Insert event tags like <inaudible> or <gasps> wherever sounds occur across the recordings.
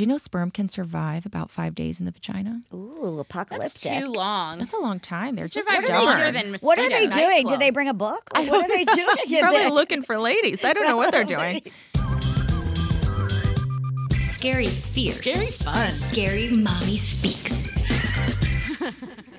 Do you know sperm can survive about five days in the vagina? Ooh, That's too long. That's a long time. They're just Survive stubborn. longer than What are they doing? Do they bring a book? Like, what are they doing? in Probably there? <laughs> looking for ladies. I don't know what they're doing. Scary fierce. Scary fun. Scary mommy speaks. <laughs>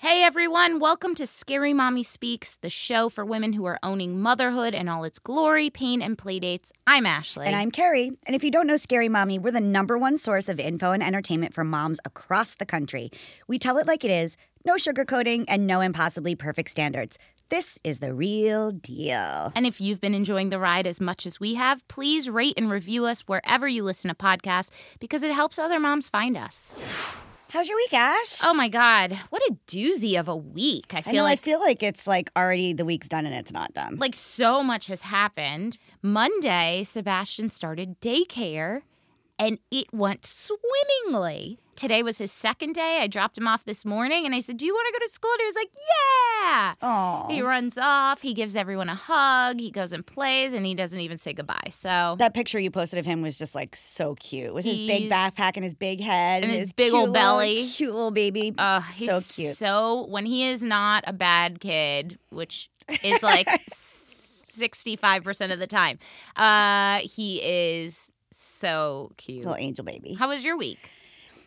Hey everyone, welcome to Scary Mommy Speaks, the show for women who are owning motherhood and all its glory, pain, and playdates. I'm Ashley. And I'm Carrie. And if you don't know Scary Mommy, we're the number one source of info and entertainment for moms across the country. We tell it like it is, no sugarcoating, and no impossibly perfect standards. This is the real deal. And if you've been enjoying the ride as much as we have, please rate and review us wherever you listen to podcasts because it helps other moms find us. How's your week, Ash? Oh my God, what a doozy of a week. I I feel know. like I feel like it's like already the week's done and it's not done. like so much has happened. Monday, Sebastian started daycare and it went swimmingly. Today was his second day. I dropped him off this morning and I said, Do you want to go to school? And he was like, Yeah. oh, He runs off, he gives everyone a hug, he goes and plays, and he doesn't even say goodbye. So that picture you posted of him was just like so cute with his big backpack and his big head and his his big old little- belly. cute little baby. Uh, he's so cute. So when he is not a bad kid, which is like <laughs> sixty-five percent of the time, uh, he is so cute. little angel baby. How was your week?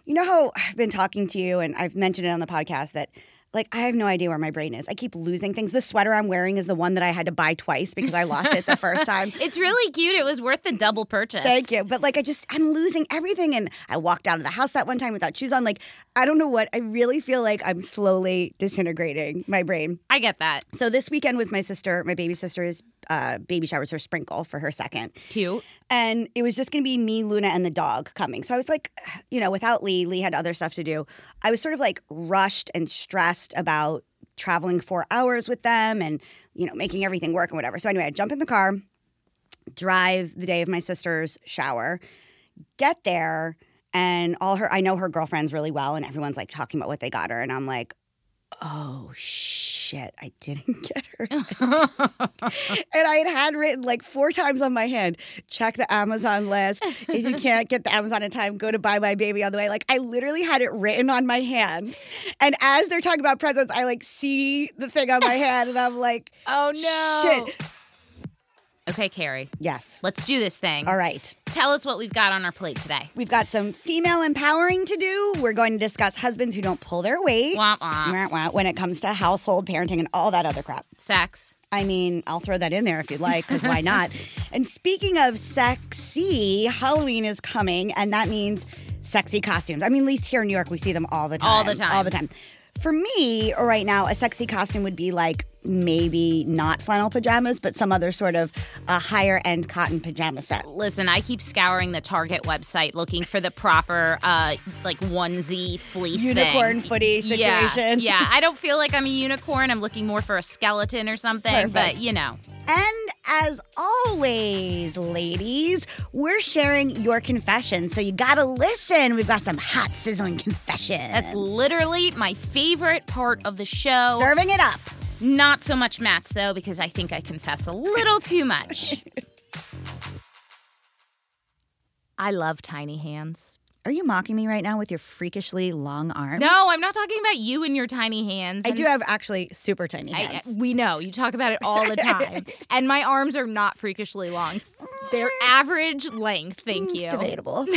You know how I've been talking to you and I've mentioned it on the podcast that like I have no idea where my brain is. I keep losing things. The sweater I'm wearing is the one that I had to buy twice because I lost it the first time. <laughs> It's really cute. It was worth the double purchase. Thank you. But like I just I'm losing everything and I walked out of the house that one time without shoes on. Like I don't know what. I really feel like I'm slowly disintegrating my brain. I get that. So this weekend was my sister, my baby sister's uh, baby shower, was her sprinkle for her second. Cute. And it was just going to be me, Luna, and the dog coming. So I was like, <sighs> you know, without Lee, Lee had other stuff to do. I was sort of like rushed and stressed about traveling four hours with them and, you know, making everything work and whatever. So anyway, I jump in the car, drive the day of my sister's shower, get there, and all her, I know her girlfriends really well, and everyone's like talking about what they got her. And I'm like, oh shit, I didn't <laughs> get her. <laughs> and I had had written like four times on my hand, check the Amazon list. If you can't get the Amazon in time, go to buy my baby on the way. Like I literally had it written on my hand. And as they're talking about presents, I like see the thing on my hand and I'm like, Oh no. Shit. Okay, Carrie. yes. Let's do this thing. All right. Tell us what we've got on our plate today. We've got some female empowering to do. We're going to discuss husbands who don't pull their weight Wah, wah. Wah, wah, when it comes to household parenting and all that other crap. Sex. I mean, I'll throw that in there if you'd like, because why not? <laughs> and speaking of sexy, Halloween is coming, and that means sexy costumes. I mean, at least here in New York, we see them all the time. All the time. All the time. For me, right now, a sexy costume would be like maybe not flannel pajamas, but some other sort of a higher end cotton pajama set. Listen, I keep scouring the Target website looking for the proper, uh, like onesie fleece Unicorn thing. footy situation. Yeah, <laughs> I don't feel like I'm a unicorn. I'm looking more for a skeleton or something. But you know, And as always, ladies, we're sharing your confessions. So you gotta listen. We've got some hot, sizzling confessions. that's literally my favorite part of the show. Serving it up. Not so much Matt's though, because I think I confess a little too much. <laughs> I love tiny hands. Are you mocking me right now with your freakishly long arms? No, I'm not talking about you and your tiny hands. I do have actually super tiny I, hands. we know you talk about it all the <laughs> time, and my arms are not freakishly long. They're average length. Thank you. It's debatable. <laughs>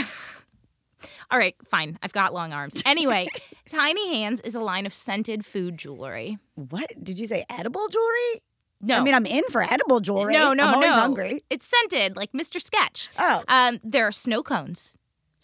All right, fine. I've got long arms. Anyway, <laughs> Tiny Hands is a line of scented food jewelry. what did you say? Edible jewelry? No, I mean, I'm in for edible jewelry. no, no, I'm always no. hungry. It's scented, like Mr. Sketch. Oh, Um, there are snow cones.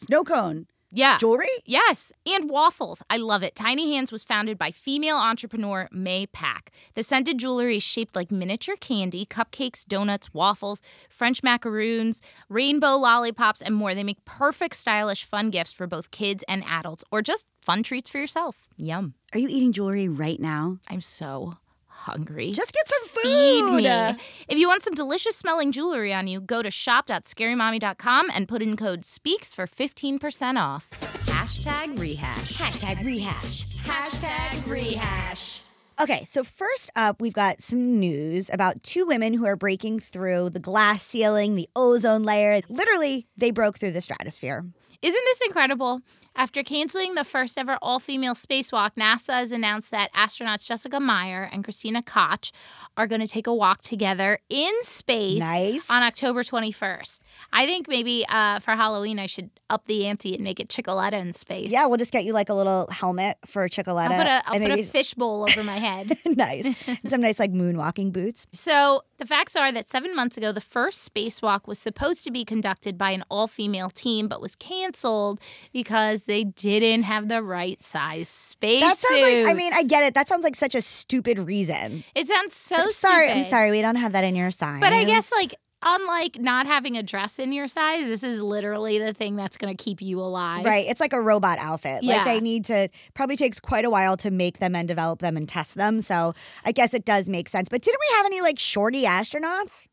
Snow cone Yeah. jewelry. Yes, and waffles. I love it. Tiny Hands was founded by female entrepreneur Mei Pak. The scented jewelry is shaped like miniature candy, cupcakes, donuts, waffles, French macaroons, rainbow lollipops, and more. They make perfect, stylish, fun gifts for both kids and adults, or just fun treats for yourself. Yum. Are you eating jewelry right now? I'm so hungry. Just get some food. Feed me. If you want some delicious smelling jewelry on you, go to shop.scarymommy.com and put in code SPEAKS for 15% off. Hashtag rehash. Hashtag rehash. Hashtag rehash. Okay, so first up, we've got some news about two women who are breaking through the glass ceiling, the ozone layer. Literally, they broke through the stratosphere. Isn't this incredible? After canceling the first ever all female spacewalk, NASA has announced that astronauts Jessica Meir and Christina Koch are going to take a walk together in space Nice. on October 21st. I think maybe uh, for Halloween I should up the ante and make it Chicoletta in space. Yeah, we'll just get you like a little helmet for Chicoletta. I'll put a, I'll and put a fishbowl over my head. <laughs> nice. And some nice like moonwalking boots. So, the facts are that seven months ago, the first spacewalk was supposed to be conducted by an all female team, but was canceled because they didn't have the right size space. That sounds like I mean, I get it. That sounds like such a stupid reason. It sounds so I'm sorry, I'm sorry, we don't have that in your size. But I guess, like, unlike not having a dress in your size, this is literally the thing that's going to keep you alive. Right. It's like a robot outfit. Yeah. Like they need to probably takes quite a while to make them and develop them and test them. So I guess it does make sense. But didn't we have any like shorty astronauts?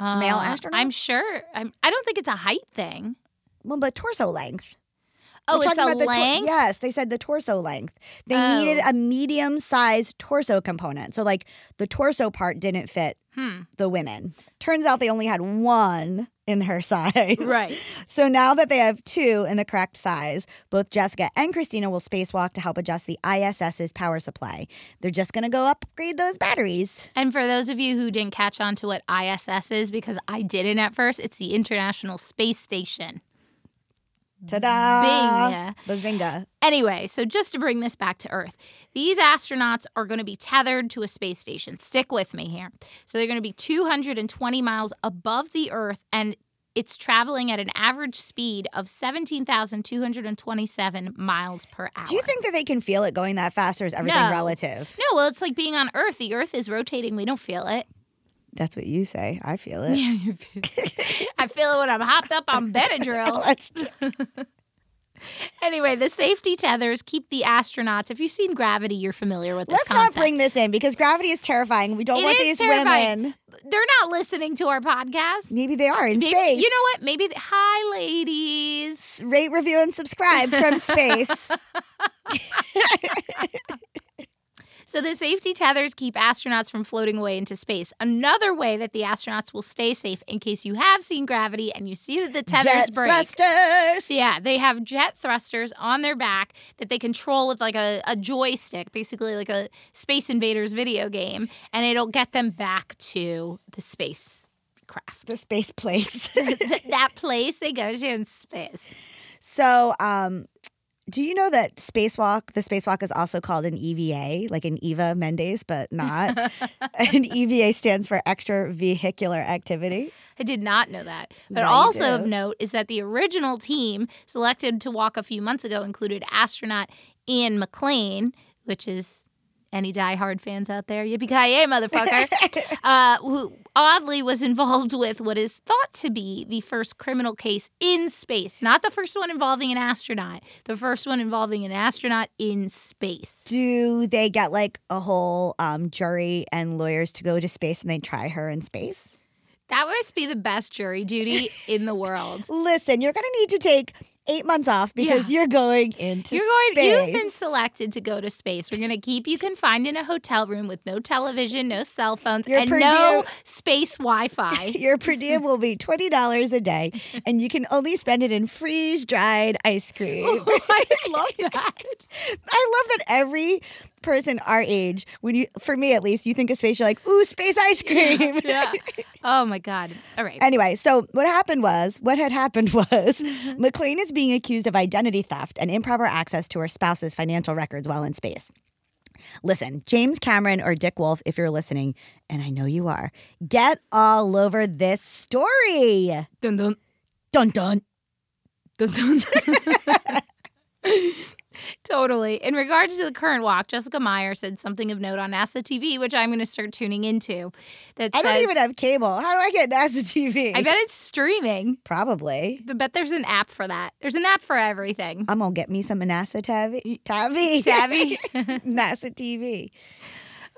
Male Uh, astronauts? I'm sure. I'm, I don't think it's a height thing. Well, but torso length. Oh, We're it's talking a about the tor- length? yes, they said the torso length. They Oh. needed a medium sized torso component. So like the torso part didn't fit Hmm. the women. Turns out they only had one in her <laughs> size. Right. So now that they have two in the correct size, both Jessica and Christina will spacewalk to help adjust the ISS's power supply. They're just going to go upgrade those batteries. And for those of you who didn't catch on to what ISS is, because I didn't at first, it's the International Space Station. Ta-da! Bing. Bazinga. Anyway, so just to bring this back to Earth, these astronauts are going to be tethered to a space station. Stick with me here. So they're going to be 220 miles above the Earth, and it's traveling at an average speed of 17,227 miles per hour. Do you think that they can feel it going that fast or is everything No. relative? No, well, it's like being on Earth. The Earth is rotating. We don't feel it. That's what you say. I feel it. I feel it when I'm hopped up on Benadryl. <laughs> Let's do- <laughs> Anyway, the safety tethers keep the astronauts. If you've seen Gravity, you're familiar with this let's not bring this in because gravity is terrifying. We don't It want these terrifying. women. They're not listening to our podcast. Maybe they are in Maybe, space. You know what? Maybe. Hi, ladies. Rate, review, and subscribe from <laughs> space. So the safety tethers keep astronauts from floating away into space. Another way that the astronauts will stay safe, in case you have seen Gravity and you see that the tethers Jet break. thrusters. Yeah, they have jet thrusters on their back that they control with like a, a joystick, basically like a Space Invaders video game, and it'll get them back to the space craft. The space place. <laughs> that <laughs> place they go to in space. so, um, do you know that spacewalk, the spacewalk is also called an EVA, like an Eva Mendes, but not. <laughs> an EVA stands for extra vehicular activity. I did not know that. But Now also of note is that the original team selected to walk a few months ago included astronaut Anne McClain, which is any diehard fans out there, yippee ki yay, motherfucker, <laughs> uh, who oddly was involved with what is thought to be the first criminal case in space. Not the first one involving an astronaut, the first one involving an astronaut in space. Do they get like a whole um, jury and lawyers to go to space and they try her in space? That must be the best jury duty in the world. <laughs> Listen, you're going to need to take eight months off because you're going into You're going. space. You've been selected to go to space. We're going to keep you confined in a hotel room with no television, no cell phones, Your and no diem- space Wi-Fi. <laughs> Your per diem will be twenty dollars a day, and you can only spend it in freeze dried ice cream. <laughs> Oh, I love <laughs> that. I love that every person our age, when you, for me at least, you think of space, you're like, ooh, space ice cream. Yeah. <laughs> Oh my god. All right. Anyway, so what happened was, what had happened <laughs> was, mm-hmm. McClain is being accused of identity theft and improper access to her spouse's financial records while in space. Listen, James Cameron or Dick Wolf, if you're listening, and I know you are, get all over this story. Dun dun Dun dun. dun dun. <laughs> <laughs> Totally. In regards to the current walk, Jessica Meir said something of note on NASA TV, which I'm going to start tuning into. That I says, don't even have cable. How do I get NASA TV? I bet it's streaming. Probably. I bet there's an app for that. There's an app for everything. I'm gonna get me some NASA TV. TV. Tabby. NASA TV.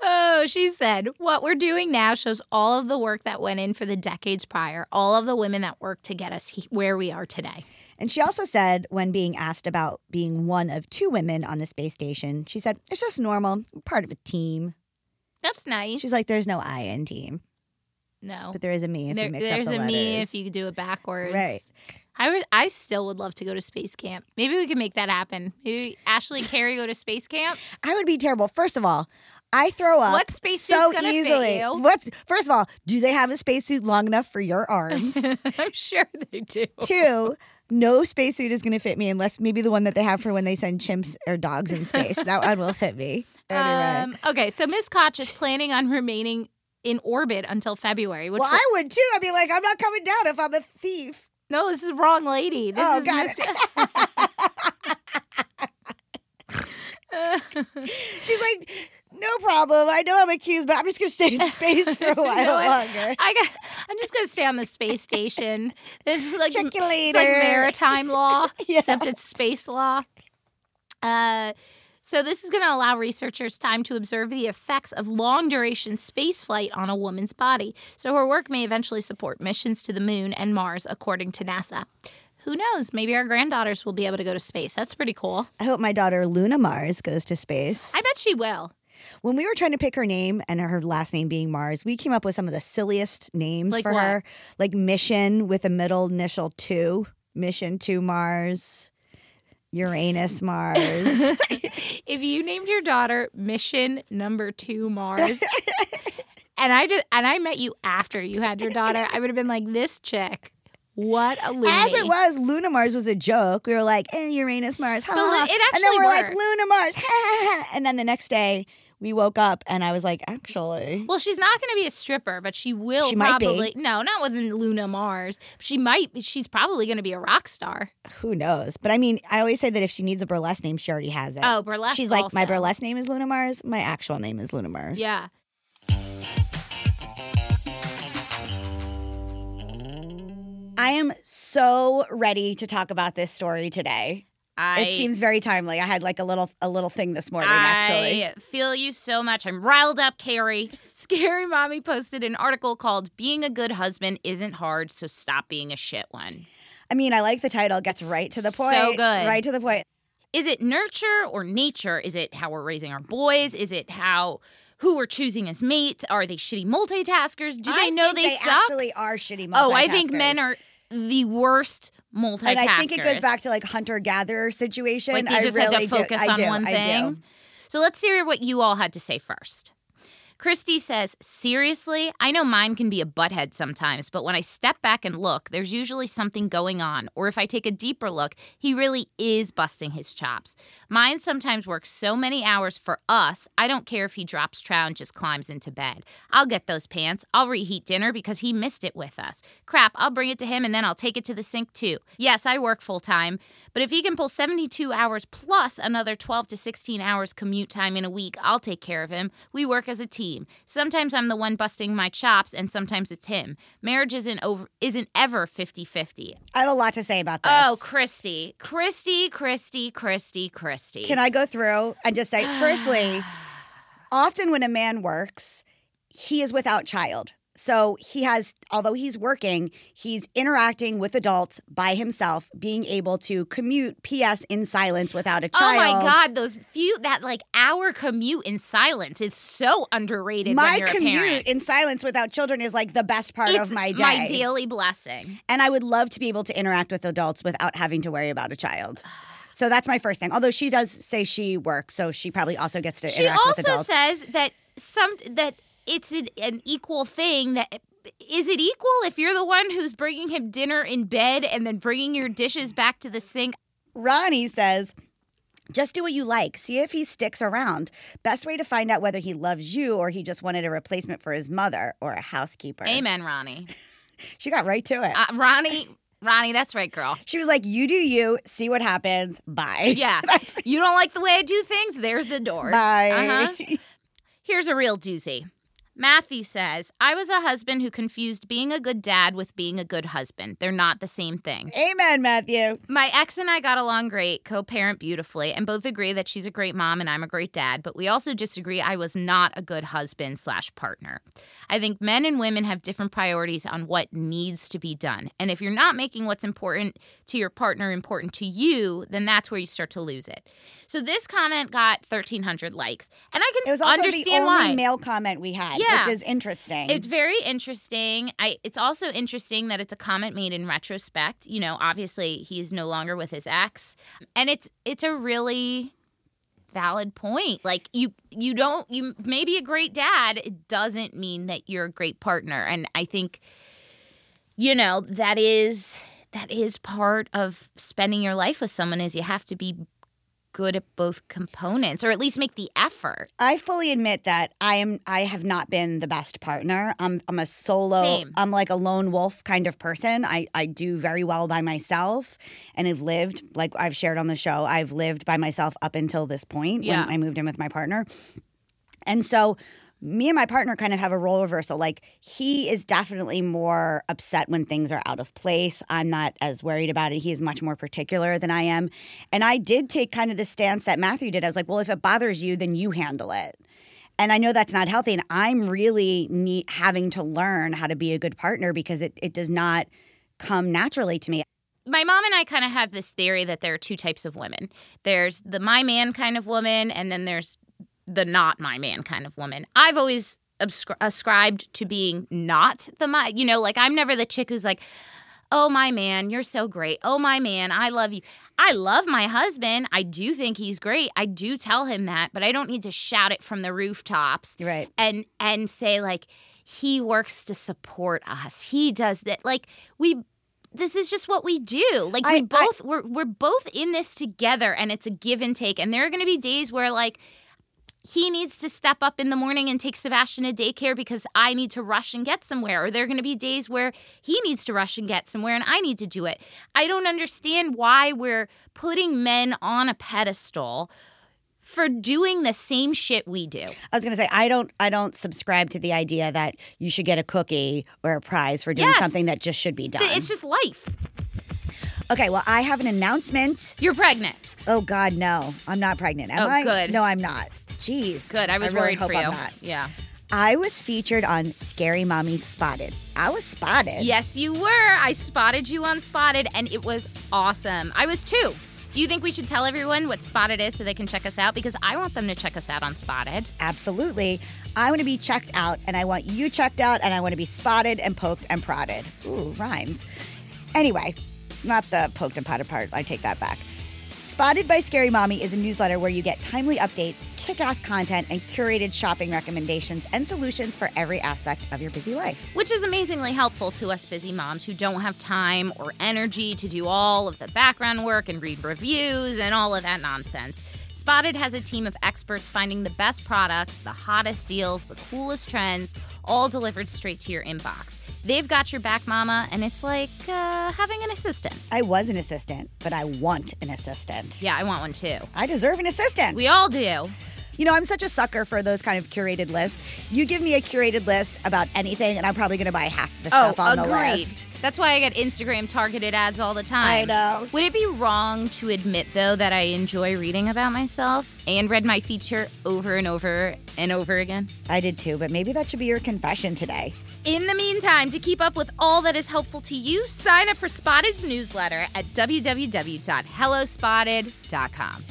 Oh, she said, What we're doing now shows all of the work that went in for the decades prior, all of the women that worked to get us he- where we are today. And she also said, when being asked about being one of two women on the space station, she said, It's just normal, I'm part of a team. That's nice. She's like, There's no I in team, no. but there is a me if There- you mix there's up the a me if you do it backwards. Right. I would. I still would love to go to space camp. Maybe we can make that happen. Maybe Ashley and Carrie go to space camp. <laughs> I would be terrible. First of all, I throw up What spacesuit's so easily. What? First of all, do they have a spacesuit long enough for your <laughs> arms? I'm sure they do. Two, no spacesuit is going to fit me unless maybe the one that they have for when they send chimps or dogs in space. that one will fit me. Um, okay, so Miss Koch is planning on remaining in orbit until February. Which well, I would too. I'd be like, I'm not coming down if I'm a thief. no, this is wrong lady. This Oh, is got Miss- <laughs> <laughs> She's like, no problem. I know I'm accused, but I'm just going to stay in <laughs> space for a while what? longer. I got. I'm just gonna stay on the space station. <laughs> This is like Check you It's later. like maritime law, <laughs> Yeah. except it's space law. Uh, so this is going to allow researchers time to observe the effects of long duration space flight on a woman's body. So her work may eventually support missions to the moon and Mars, according to NASA. Who knows? Maybe our granddaughters will be able to go to space. That's pretty cool. I hope my daughter Luna Mars goes to space. I bet she will. When we were trying to pick her name and her last name being Mars, we came up with some of the silliest names Like for what? her, like Mission with a middle initial two, Mission to Mars, Uranus Mars. <laughs> if you named your daughter Mission Number Two Mars, <laughs> and I just and I met you after you had your daughter, I would have been like, this chick, what a loony. As it was, Luna Mars was a joke. We were like, eh, Uranus Mars, ha, But ha, Lu- ha. it and then we're like. Luna Mars, ha, ha, ha. and then the next day we woke up and I was like, actually, Well, she's not going to be a stripper, but she will She probably. No, not with Luna Mars. She might. She's probably going to be a rock star. who knows? But I mean, I always say that if she needs a burlesque name, she already has it. Oh, burlesque. She's like, my burlesque name is Luna Mars. My actual name is Luna Mars. Yeah. I am so ready to talk about this story today. I. it seems very timely. I had like a little a little thing this morning actually. I feel you so much. I'm riled up, Carrie. <laughs> Scary Mommy posted an article called Being a Good Husband Isn't Hard, so Stop Being a Shit One. I mean, I like the title. It gets right to the point. so point. good. Right to the point. Is it nurture or nature? Is it how we're raising our boys? Is it how who we're choosing as mates? Are they shitty multitaskers? Do they I know think they, they suck? actually are shitty multitaskers? oh, I think men are the worst multitaskers. And I think it goes back to like hunter gatherer situation. like they I just had really to focus do. On do. one thing. So let's hear what you all had to say first. Christy says, Seriously, I know mine can be a butthead sometimes, but when I step back and look, there's usually something going on. Or if I take a deeper look, he really is busting his chops. Mine sometimes works so many hours for us, I don't care if he drops trow and just climbs into bed. I'll get those pants. I'll reheat dinner because he missed it with us. Crap, I'll bring it to him and then I'll take it to the sink too. Yes, I work full time, but if he can pull 72 hours plus another 12 to 16 hours commute time in a week, I'll take care of him. We work as a team. Sometimes I'm the one busting my chops and sometimes it's him. Marriage isn't over isn't ever 50-50. I have a lot to say about this. Oh, Christy. Christy, Christy, Christy, Christy. Can I go through and just say, firstly, <sighs> often when a man works, he is without child. So he has, although he's working, he's interacting with adults by himself, being able to commute PS in silence without a child. Oh my god, those few that like hour commute in silence is so underrated when My you're commute in silence without children is like the best part It's of my day. My daily blessing. And I would love to be able to interact with adults without having to worry about a child. <sighs> So that's my first thing. Although she does say she works, so she probably also gets to She interact with also says that some that it's an, an equal thing that is it equal if you're the one who's bringing him dinner in bed and then bringing your dishes back to the sink? Ronnie says, just do what you like. See if he sticks around. Best way to find out whether he loves you or he just wanted a replacement for his mother or a housekeeper. Amen, Ronnie. <laughs> She got right to it. Uh, Ronnie, Ronnie, that's right, girl. she was like, you do you, see what happens. Bye. Yeah. <laughs> You don't like the way I do things? There's the door. Bye. Uh-huh. <laughs> Here's a real doozy. Matthew says, I was a husband who confused being a good dad with being a good husband. They're not the same thing. Amen, Matthew. My ex and I got along great, co parent beautifully, and both agree that she's a great mom and I'm a great dad, but we also disagree I was not a good husband slash partner. I think men and women have different priorities on what needs to be done. And if you're not making what's important to your partner important to you, then that's where you start to lose it. So this comment got 1,300 likes. And I can understand why. It was also the only why. male comment we had, Yeah. Which is interesting. It's very interesting. I it's also interesting that it's a comment made in retrospect. You know, obviously he's no longer with his ex. And it's it's a really valid point. Like you you don't you may be a great dad, it doesn't mean that you're a great partner. And I think you know, that is that is part of spending your life with someone is you have to be good at both components or at least make the effort. I fully admit that I am I have not been the best partner. I'm I'm a solo Same. I'm like a lone wolf kind of person. I I do very well by myself and I've lived like I've shared on the show. I've lived by myself up until this point Yeah. when I moved in with my partner. And so me and my partner kind of have a role reversal. Like he is definitely more upset when things are out of place. I'm not as worried about it. He is much more particular than I am. And I did take kind of the stance that Matthew did. I was like, well, if it bothers you, then you handle it. And I know that's not healthy. And I'm really having to learn how to be a good partner because it, it does not come naturally to me. my mom and I kind of have this theory that there are two types of women. There's the my man kind of woman, and then there's the not my man kind of woman. I've always abscri- ascribed to being not the my, you know, like I'm never the chick who's like, oh my man, you're so great. Oh my man, I love you. I love my husband. I do think he's great. I do tell him that, but I don't need to shout it from the rooftops right. and and say like he works to support us he does that like we this is just what we do like I- we I- both we're, we're both in this together and it's a give and take and there are going to be days where like he needs to step up in the morning and take Sebastian to daycare because I need to rush and get somewhere. Or there are going to be days where he needs to rush and get somewhere and I need to do it. I don't understand why we're putting men on a pedestal for doing the same shit we do. I was gonna say I don't I don't subscribe to the idea that you should get a cookie or a prize for doing Yes. something that just should be done. It's just life. okay, well I have an announcement. You're pregnant. Oh God, no, I'm not pregnant. Am Oh, I? good. No, I'm not. Jeez. Good. I was really worried hope for I'm you. not. Yeah. I was featured on Scary Mommy Spotted. I was spotted. Yes, you were. I spotted you on Spotted, and it was awesome. I was too. Do you think we should tell everyone what Spotted is so they can check us out? Because I want them to check us out on Spotted. Absolutely. I want to be checked out, and I want you checked out, and I want to be spotted and poked and prodded. Ooh, rhymes. Anyway, not the poked and prodded part. I take that back. Spotted by Scary Mommy is a newsletter where you get timely updates, kick ass content, and curated shopping recommendations and solutions for every aspect of your busy life. Which is amazingly helpful to us busy moms who don't have time or energy to do all of the background work and read reviews and all of that nonsense. Spotted has a team of experts finding the best products, the hottest deals, the coolest trends, all delivered straight to your inbox. They've got your back, mama, and it's like uh, having an assistant. I was an assistant, but I want an assistant. Yeah, I want one too. I deserve an assistant. We all do. You know, I'm such a sucker for those kind of curated lists. You give me a curated list about anything, and I'm probably going to buy half the stuff oh, on the list. That's why I get Instagram targeted ads all the time. I know. Would it be wrong to admit, though, that I enjoy reading about myself and read my feature over and over and over again? I did too, but maybe that should be your confession today. In the meantime, to keep up with all that is helpful to you, sign up for Spotted's newsletter at www.hellospotted.com.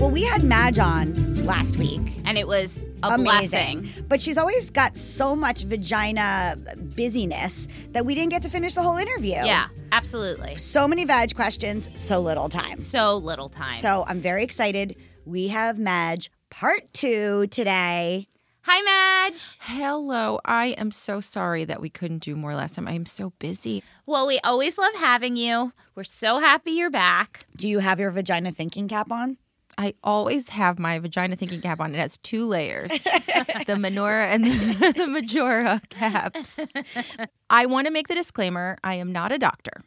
Well, we had Madge on last week. And it was a Amazing. blessing. But she's always got so much vagina busyness that we didn't get to finish the whole interview. Yeah, absolutely. So many vag questions, so little time. So little time. So I'm very excited. We have Madge part two today. Hi, Madge. Hello. I am so sorry that we couldn't do more last time. I am so busy. Well, we always love having you. We're so happy you're back. Do you have your vagina thinking cap on? I always have my vagina thinking cap on. It has two layers <laughs> the menorah and the, <laughs> the majora caps. <laughs> I want to make the disclaimer I am not a doctor.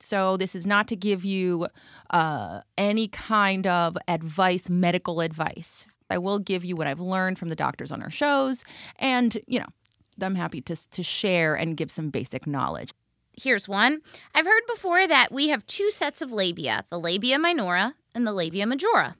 So this is not to give you uh, any kind of advice, medical advice. I will give you what I've learned from the doctors on our shows, and you know, I'm happy to to share and give some basic knowledge. Here's one. I've heard before that we have two sets of labia the labia minora and the labia majora.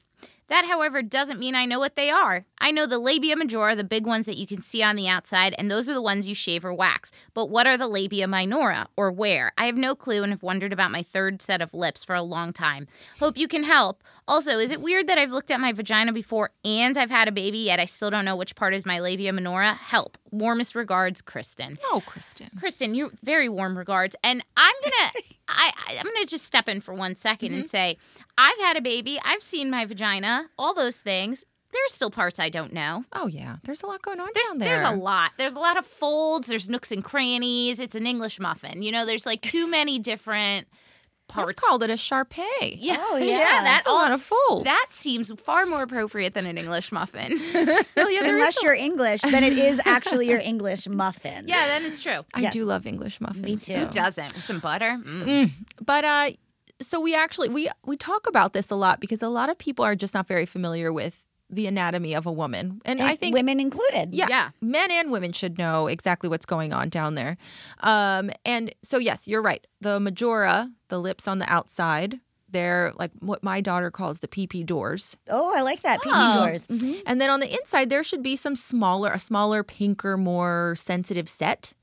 That, however, doesn't mean I know what they are. I know the labia majora, the big ones that you can see on the outside, and those are the ones you shave or wax. But what are the labia minora, or where? I have no clue and have wondered about my third set of lips for a long time. Hope you can help. Also, is it weird that I've looked at my vagina before and I've had a baby, yet I still don't know which part is my labia minora? Help. Warmest regards, Kristen. Oh, Kristen. Kristen, you very warm regards, and I'm gonna, <laughs> I, I, I'm gonna just step in for one second and mm-hmm. say, I've had a baby, I've seen my vagina, all those things. There's still parts I don't know. Oh yeah, there's a lot going on There's down there. there's a lot. There's a lot of folds. There's nooks and crannies. It's an English muffin. You know, there's like too <laughs> many different I've parts. called it a Shar-Pei. yeah, Oh, <laughs> yeah. that That's a lot of folds. that seems far more appropriate than an English muffin. <laughs> Well, yeah, Unless a- you're English, then it is actually your English muffin. yeah, then it's true. I Yes. do love English muffins. Me too. though. Who doesn't? With some butter. Mm. but uh so we actually we we talk about this a lot because a lot of people are just not very familiar with the anatomy of a woman and i think women included. yeah, Yeah. men and women should know exactly what's going on down there um and so yes you're right the majora the lips on the outside they're like what my daughter calls the pee doors Oh, I like that. Pee Oh. doors. Mhm. and then on the inside there should be some smaller a smaller pinker more sensitive set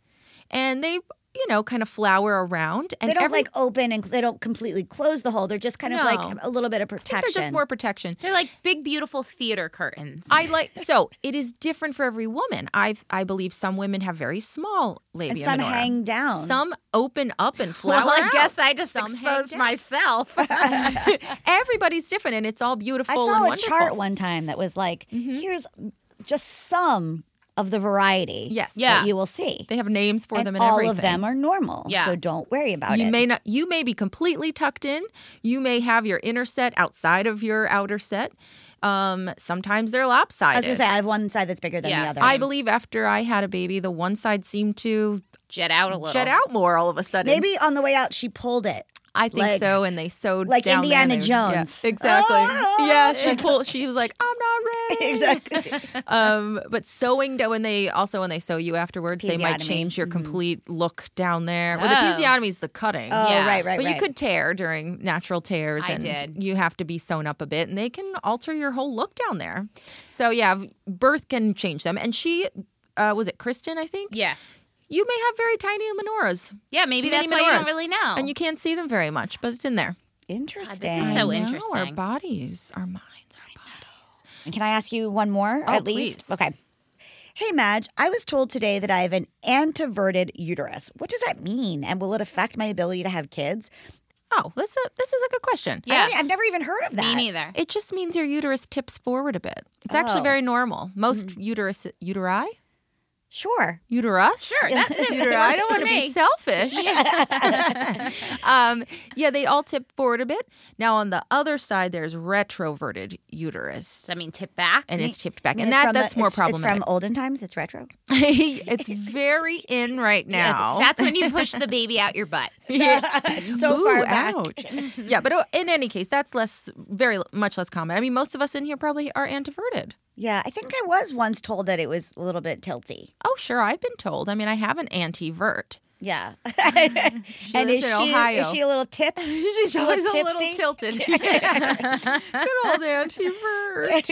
and they you know kind of flower around and They don't every- like open and they don't completely close the hole. They're just kind of No. like a little bit of I think protection. they're just more protection They're like big, beautiful theater curtains. I like so it is different for every woman. I I believe some women have very small labia and some minora. hang down. Some open up and flower well, I guess. I just Some exposed myself. <laughs> <laughs> Everybody's different, and it's all beautiful I saw and a wonderful. chart one time that was like, mm-hmm. here's just some of the variety. Yes. Yeah. that you will see. They have names for and them and all everything. of them are normal. Yeah. So don't worry about you it. may not. You may be completely tucked in. You may have your inner set outside of your outer set. Um, sometimes they're I lopsided. was gonna say I have one side that's bigger than Yes. the other. I believe after I had a baby, the one side seemed to Jet out a little. jet out more all of a sudden. Maybe on the way out she pulled it. I think Like- so, and they sewed like down Indiana they- Jones. Yeah, exactly. Ah! yeah, she pulled. She was like, "I'm not <laughs> ready." exactly. <laughs> Um, but sewing down when they also when they sew you afterwards, they might change your complete look down there. Well, Oh. the episiotomy is the cutting. Oh, Yeah. right, right, but right. you could tear during natural tears, I and did. you have to be sewn up a bit, and they can alter your whole look down there. So yeah, birth can change them. And she, uh, was it Kristen? I think Yes. You may have very tiny menoras, Yeah, maybe Mini that's why you don't really know. and you can't see them very much, but it's in there. Interesting. This is so I know, Our interesting. bodies, our minds, our bodies. And Can I ask you one more Oh, at least? please. Okay. Hey, Madge, I was told today that I have an anteverted uterus. What does that mean? And will it affect my ability to have kids? Oh, this is this is a good question. I yeah. don't- I've never even heard of that. Me neither. It just means your uterus tips forward a bit. It's actually Oh. very normal. Most mm. uterus uteri Sure. uterus. Sure, that, that Uteri. I don't want to be me. selfish. <laughs> <laughs> um, yeah, they all tip forward a bit. Now on the other side, there's retroverted uterus, Does that mean tip back? and it's tipped back, I and that from the- that's more it's- problematic. It's from olden times. It's retro. <laughs> it's very in right now. That's when you push the baby out your butt. so Ooh, far back. ouch. yeah, but uh, in any case, that's less, very much less common. I mean, most of us in here probably are anteverted. Yeah, I think I was once told that it was a little bit tilty. Oh, sure, I've been told. I mean, I have an anti-vert. Yeah. <laughs> and is she Ohio. is she a little tipped? <laughs> She's a always little a little tilted. <laughs> Good old anti-vert.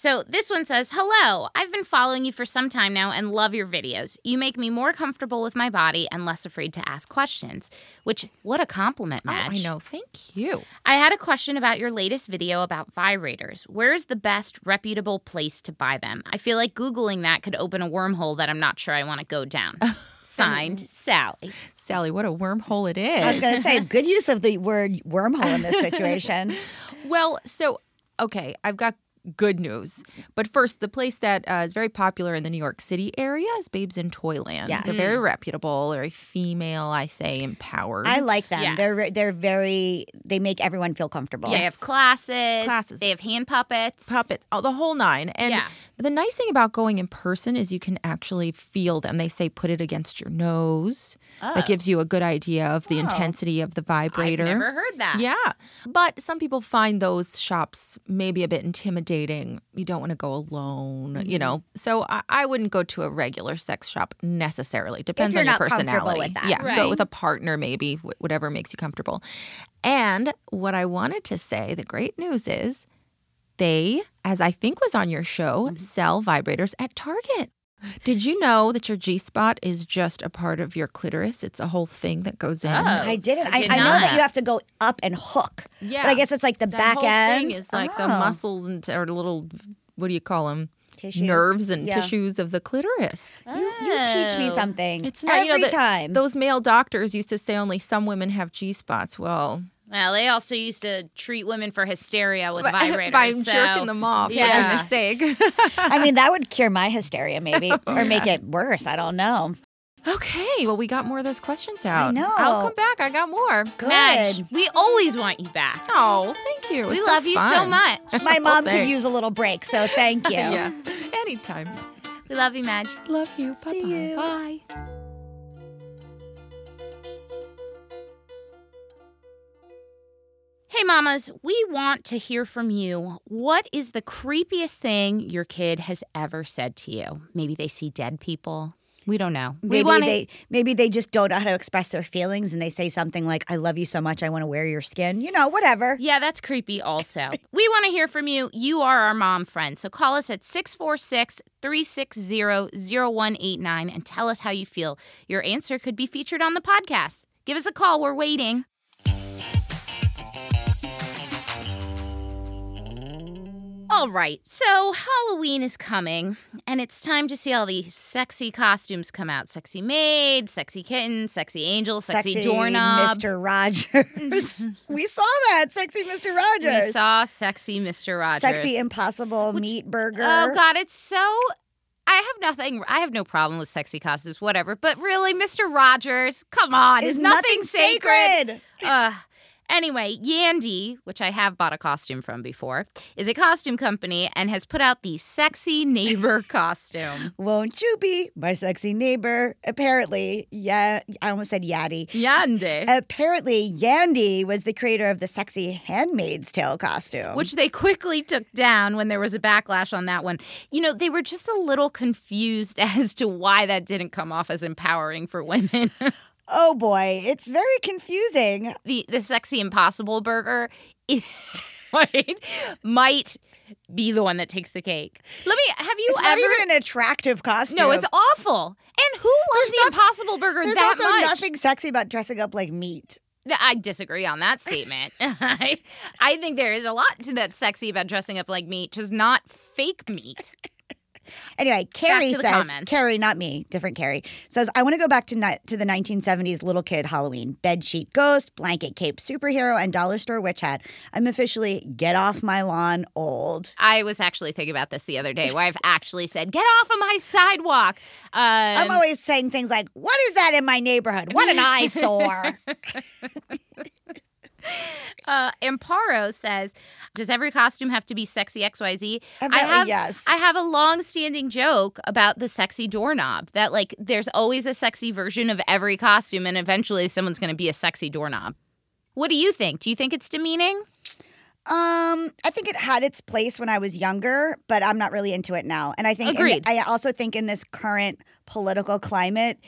So this one says, Hello, I've been following you for some time now and love your videos. You make me more comfortable with my body and less afraid to ask questions. Which, what a compliment, Oh, I know. Thank you. I had a question about your latest video about vibrators. Where is the best reputable place to buy them? I feel like Googling that could open a wormhole that I'm not sure I want to go down. <laughs> Signed, Sally. Sally, what a wormhole it is. I was going to say good <laughs> use of the word wormhole in this situation. <laughs> well, so okay, I've got good news. But first, the place that uh, is very popular in the New York City area is Babes in Toyland. Yes. They're very reputable, very female, I say, empowered. I like them. Yes. They're they're very they make everyone feel comfortable. They have classes. Classes. They have hand puppets. puppets, oh, the whole nine. And Yeah. the nice thing about going in person is you can actually feel them. They say put it against your nose. That gives you a good idea of the intensity of the vibrator. Oh. I've never heard that. Yeah. But some people find those shops maybe a bit intimidating. You don't want to go alone, Mm-hmm. you know. So I, I wouldn't go to a regular sex shop necessarily. Depends on your personality. with that. Yeah. Right. Go with a partner, maybe, wh- whatever makes you comfortable. And what I wanted to say, the great news is they, as I think was on your show, Mm-hmm. sell vibrators at Target. Did you know that your G spot is just a part of your clitoris? It's a whole thing that goes in. Oh. I didn't. I I, did I know that you have to go up and hook. Yeah. But I guess it's like the that back whole end. thing is like the Oh. muscles and or the little what do you call them Tissues. nerves and Yeah. tissues of the clitoris You, you teach me Oh. something. it's not every you know that time. those male doctors used to say only some women have g spots well Well, they also used to treat women for hysteria with <laughs> vibrators. by so- jerking them off Yeah. yeah mistake I mean, that would cure my hysteria, maybe, <laughs> oh, or make it worse. I don't know. okay well we got more of those questions out I know. i'll come back i got more Good. Madge, we always want you back. oh thank you It was We so love you so much. <laughs> My mom could use a little break, so thank you. yeah anytime We love you, Madge. love you bye See you. Bye. Hey, mamas, we want to hear from you. What is the creepiest thing your kid has ever said to you? Maybe they see dead people. We don't know. we Maybe want they maybe they just don't know how to express their feelings, and they say something like, "I love you so much, I want to wear your skin." You know, whatever. Yeah, that's creepy also. we want to hear from you. You are our mom friend. So call us at 646 360 0189 and tell us how you feel. Your answer could be featured on the podcast. Give us a call. We're waiting. All right, so Halloween is coming, and it's time to see all these sexy costumes come out. Sexy maid, sexy kitten, sexy angel, sexy, doorknob. Mr. Rogers. <laughs> we saw that sexy Mr. Rogers. We saw sexy Mr. Rogers. Sexy Impossible Meat Burger. Oh God, it's so. I have nothing. I have no problem with sexy costumes, whatever. But really, Mr. Rogers, come on, is is nothing, sacred. Ugh. Anyway, Yandy, which I have bought a costume from before, is a costume company and has put out the sexy neighbor <laughs> costume. Won't you be my sexy neighbor? Apparently, yeah, I almost said Yaddy. Yandy. Apparently, Yandy was the creator of the sexy Handmaid's Tale costume. Which they quickly took down when there was a backlash on that one. You know, they were just a little confused <laughs> as to why that didn't come off as empowering for women. <laughs> oh boy, it's very confusing. the the sexy impossible burger <laughs> right, might be the one that takes the cake. Let me have you It's not ever even an attractive costume. No, it's awful. And who loves the There's impossible burger that much? There's that also much? nothing sexy about dressing up like meat. I disagree on that statement. <laughs> I, I think there is a lot to that sexy about dressing up like meat, just not fake meat. Anyway, Carrie says, comments. Carrie, not me, different Carrie, says, I want to go back to, ni- to the 1970s little kid Halloween. Bed sheet ghost, blanket cape superhero, and dollar store witch hat. I'm officially get off my lawn old. I was actually thinking about this the other day, where I've actually said, "Get off of my sidewalk." Um, I'm always saying things like, What is that in my neighborhood? What an <laughs> eyesore. <laughs> <laughs> Uh, Amparo says, "Does every costume have to be sexy XYZ?" I have, yes. I have a long-standing joke about the sexy doorknob. That like, there's always a sexy version of every costume, and eventually, someone's going to be a sexy doorknob. What do you think? Do you think it's demeaning? Um, I think it had its place when I was younger, but I'm not really into it now. And I think, and. I also think in this current political climate,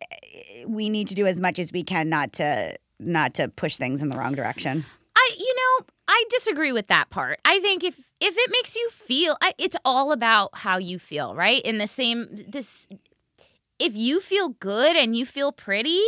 eh, we need to do as much as we can not to not to push things in the wrong direction. I, you know, I disagree with that part. I think if if it makes you feel, it's all about how you feel, right? In the same this, if you feel good and you feel pretty,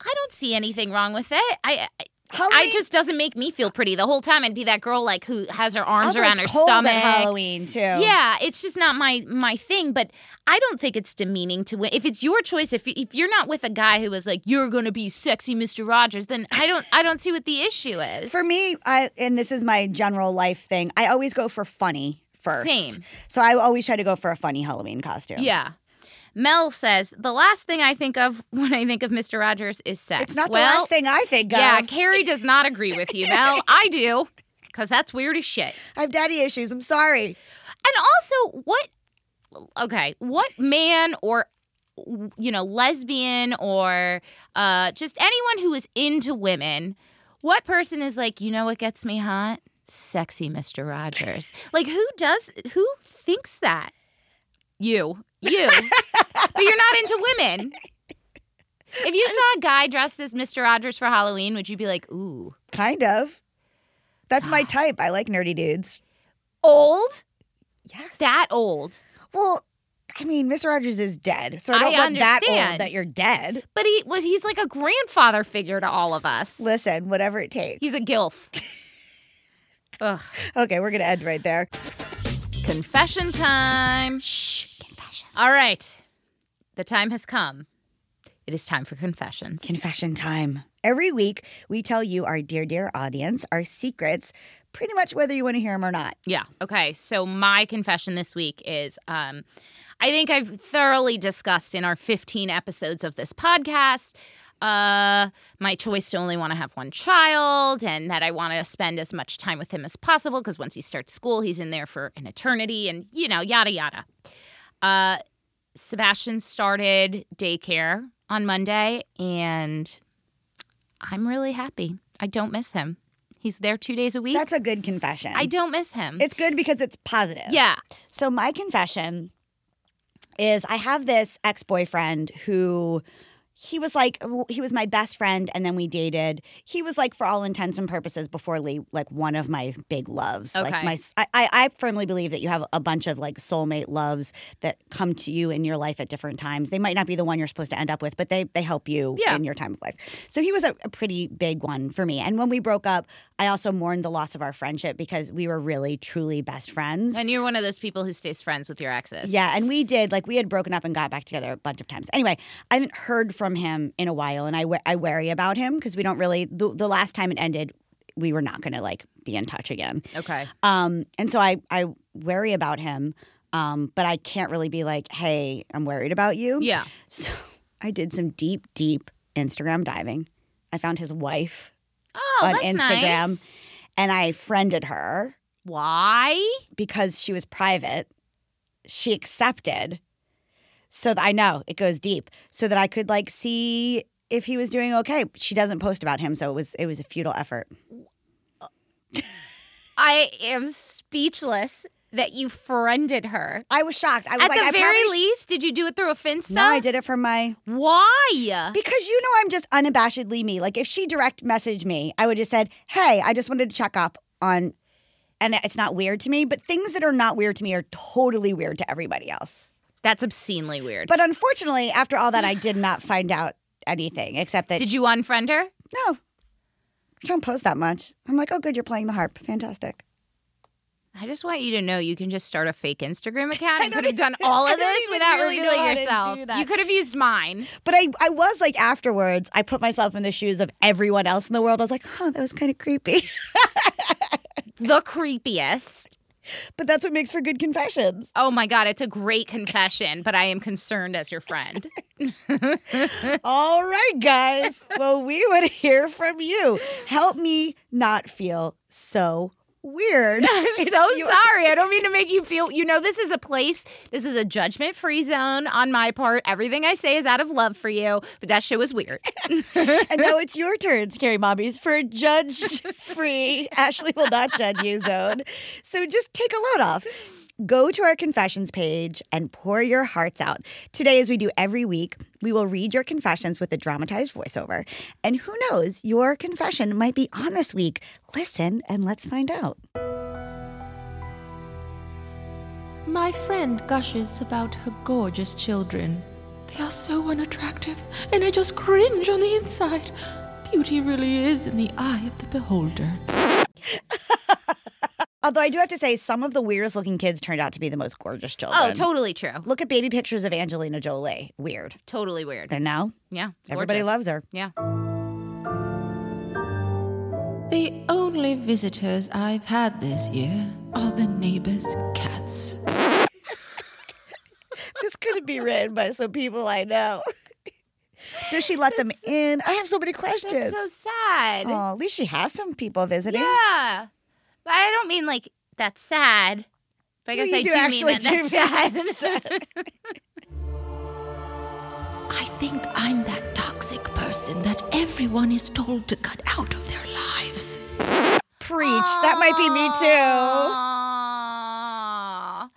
I don't see anything wrong with it. I Halloween, I just doesn't make me feel pretty. The whole time I'd be that girl like who has her arms also, around her stomach. Halloween too. Yeah, it's just not my my thing. But I don't think it's demeaning to win. If it's your choice, if if you're not with a guy who is like you're gonna be sexy, Mister Rogers, then I don't I don't see what the issue is. For me, I and this is my general life thing. I always go for funny first. Same. So I always try to go for a funny Halloween costume. yeah. Mel says the last thing I think of <laughs> when I think of Mister Rogers is sex. It's not well, the last thing I think of. Yeah, Carrie does not agree with you, Mel. <laughs> I do, because that's weird as shit. I have daddy issues. I'm sorry. And also, what? Okay, what man or you know lesbian or uh, just anyone who is into women? What person is like? You know what gets me hot? Sexy Mister Rogers. Like who does? Who thinks that? You, you. but you're not into women. If you saw a guy dressed as Mr. Rogers for Halloween, would you be like, ooh, Kind of. That's my <gasps> type. I like nerdy dudes. old? Yes. That old? well, I mean, Mr. Rogers is dead, so I I don't want that old understand. that you're dead. But he was he's like a grandfather figure to all of us. Listen, whatever it takes. He's a gilf. <laughs> Ugh. Okay, we're gonna end right there. Confession time. Shh. Confession. All right. The time has come. It is time for confessions. Confession time. Every week, we tell you, our dear, dear audience, our secrets, pretty much whether you want to hear them or not. Yeah. Okay. So my confession this week is um I think I've thoroughly discussed in our 15 episodes of this podcast uh my choice to only want to have one child and that I want to spend as much time with him as possible because once he starts school he's in there for an eternity and you know yada yada. Uh Sebastian started daycare on Monday and I'm really happy. I don't miss him. He's there 2 days a week. That's a good confession. I don't miss him. It's good because it's positive. yeah. So my confession is I have this ex-boyfriend who he was like he was my best friend and then we dated. He was like for all intents and purposes before Lee like one of my big loves. Like my I, I I firmly believe that you have a bunch of like soulmate loves that come to you in your life at different times. They might not be the one you're supposed to end up with, but they they help you Yeah. in your time of life. So he was a, a pretty big one for me. And when we broke up, I also mourned the loss of our friendship because we were really truly best friends. And you're one of those people who stays friends with your exes. Yeah, and we did like we had broken up and got back together a bunch of times. Anyway, I haven't heard from him in a while, and I I worry about him because we don't really. The, the last time it ended, we were not going to like be in touch again. Okay. Um, and so I I worry about him, um, but I can't really be like, hey, I'm worried about you. Yeah. So <laughs> I did some deep, deep Instagram diving. I found his wife Oh, on Instagram, nice. and I friended her Why? because she was private, she accepted. So that I know it goes deep, so that I could like see if he was doing okay. She doesn't post about him, so it was it was a futile effort. I am speechless that you friended her. I was shocked. I was At like, the I very sh- least, did you do it through a Finsta? no, I did it from my Why? because you know I'm just unabashedly me. Like if she direct messaged me, I would just said, "Hey, I just wanted to check up on," and it's not weird to me. But things that are not weird to me are totally weird to everybody else. That's obscenely weird. But unfortunately, after all that, I did not find out anything except that did you unfriend her? No. I don't post that much. I'm like, oh, good, you're playing the harp. Fantastic. I just want you to know you can just start a fake Instagram <laughs> account and could have done all of this without really revealing yourself. You could have used mine. But I, I was like, afterwards, I put myself in the shoes of everyone else in the world. I was like, oh, that was kind of creepy. <laughs> The creepiest. But that's what makes for good confessions. Oh my God, it's a great confession, but I am concerned as your friend. <laughs> All right, guys. Well, we would hear from you. Help me not feel so weird. <laughs> I'm so your- sorry. I don't mean to make you feel, you know, this is a place, this is a judgment free zone on my part. Everything I say is out of love for you, but that shit was weird. <laughs> <laughs> And now it's your turn, Scary Mommies, for a judge free, Ashley will not judge you zone. So just take a load off. Go to our confessions page and pour your hearts out. Today, as we do every week, we will read your confessions with a dramatized voiceover. And who knows, your confession might be on this week. Listen and let's find out. My friend gushes about her gorgeous children. They are so unattractive, and I just cringe on the inside. beauty really is in the eye of the beholder. Although I do have to say, some of the weirdest looking kids turned out to be the most gorgeous oh, children. Oh, totally true. Look at baby pictures of Angelina Jolie. Weird. Totally weird. And now Yeah. everybody gorgeous. loves her. Yeah. The only visitors I've had this year are the neighbors' cats. <laughs> This could be written by some people I know. Does she let them in? I have so many questions. That's so sad. Oh, at least she has some people visiting. Yeah. But I don't mean like that's sad. But I guess you I do do, actually mean that do that's sad. <laughs> I think I'm that toxic person that everyone is told to cut out of their lives. Preach. That might be me too.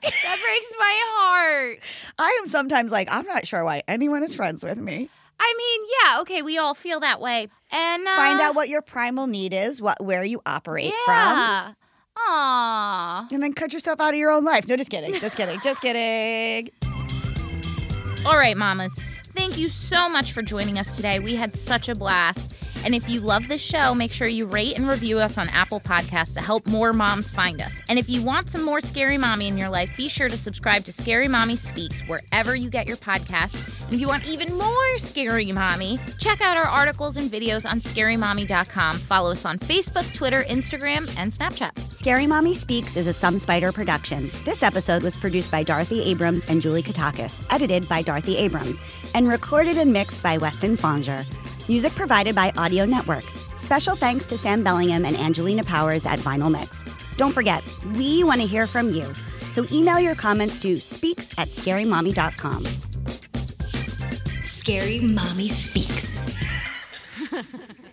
That breaks my heart. <laughs> I am sometimes like, I'm not sure why anyone is friends with me. I mean, yeah, okay, we all feel that way. And uh, Find out what your primal need is, what where you operate from, yeah. Aw. and then cut yourself out of your own life. No, just kidding. Just kidding. Just kidding. <laughs> All right, mamas. Thank you so much for joining us today. We had such a blast. And if you love this show, make sure you rate and review us on Apple Podcasts to help more moms find us. And if you want some more Scary Mommy in your life, be sure to subscribe to Scary Mommy Speaks wherever you get your podcasts. And if you want even more Scary Mommy, check out our articles and videos on scarymommy.com. Follow us on Facebook, Twitter, Instagram, and Snapchat. Scary Mommy Speaks is a Some Spider production. This episode was produced by Dorothy Abrams and Julie Katakis, edited by Dorothy Abrams, and recorded and mixed by Weston Fonger. Music provided by Audio Network. Special thanks to Sam Bellingham and Angelina Powers at Vinyl Mix. Don't forget, we want to hear from you. So email your comments to speaks at scarymommy.com. Scary Mommy Speaks. <laughs>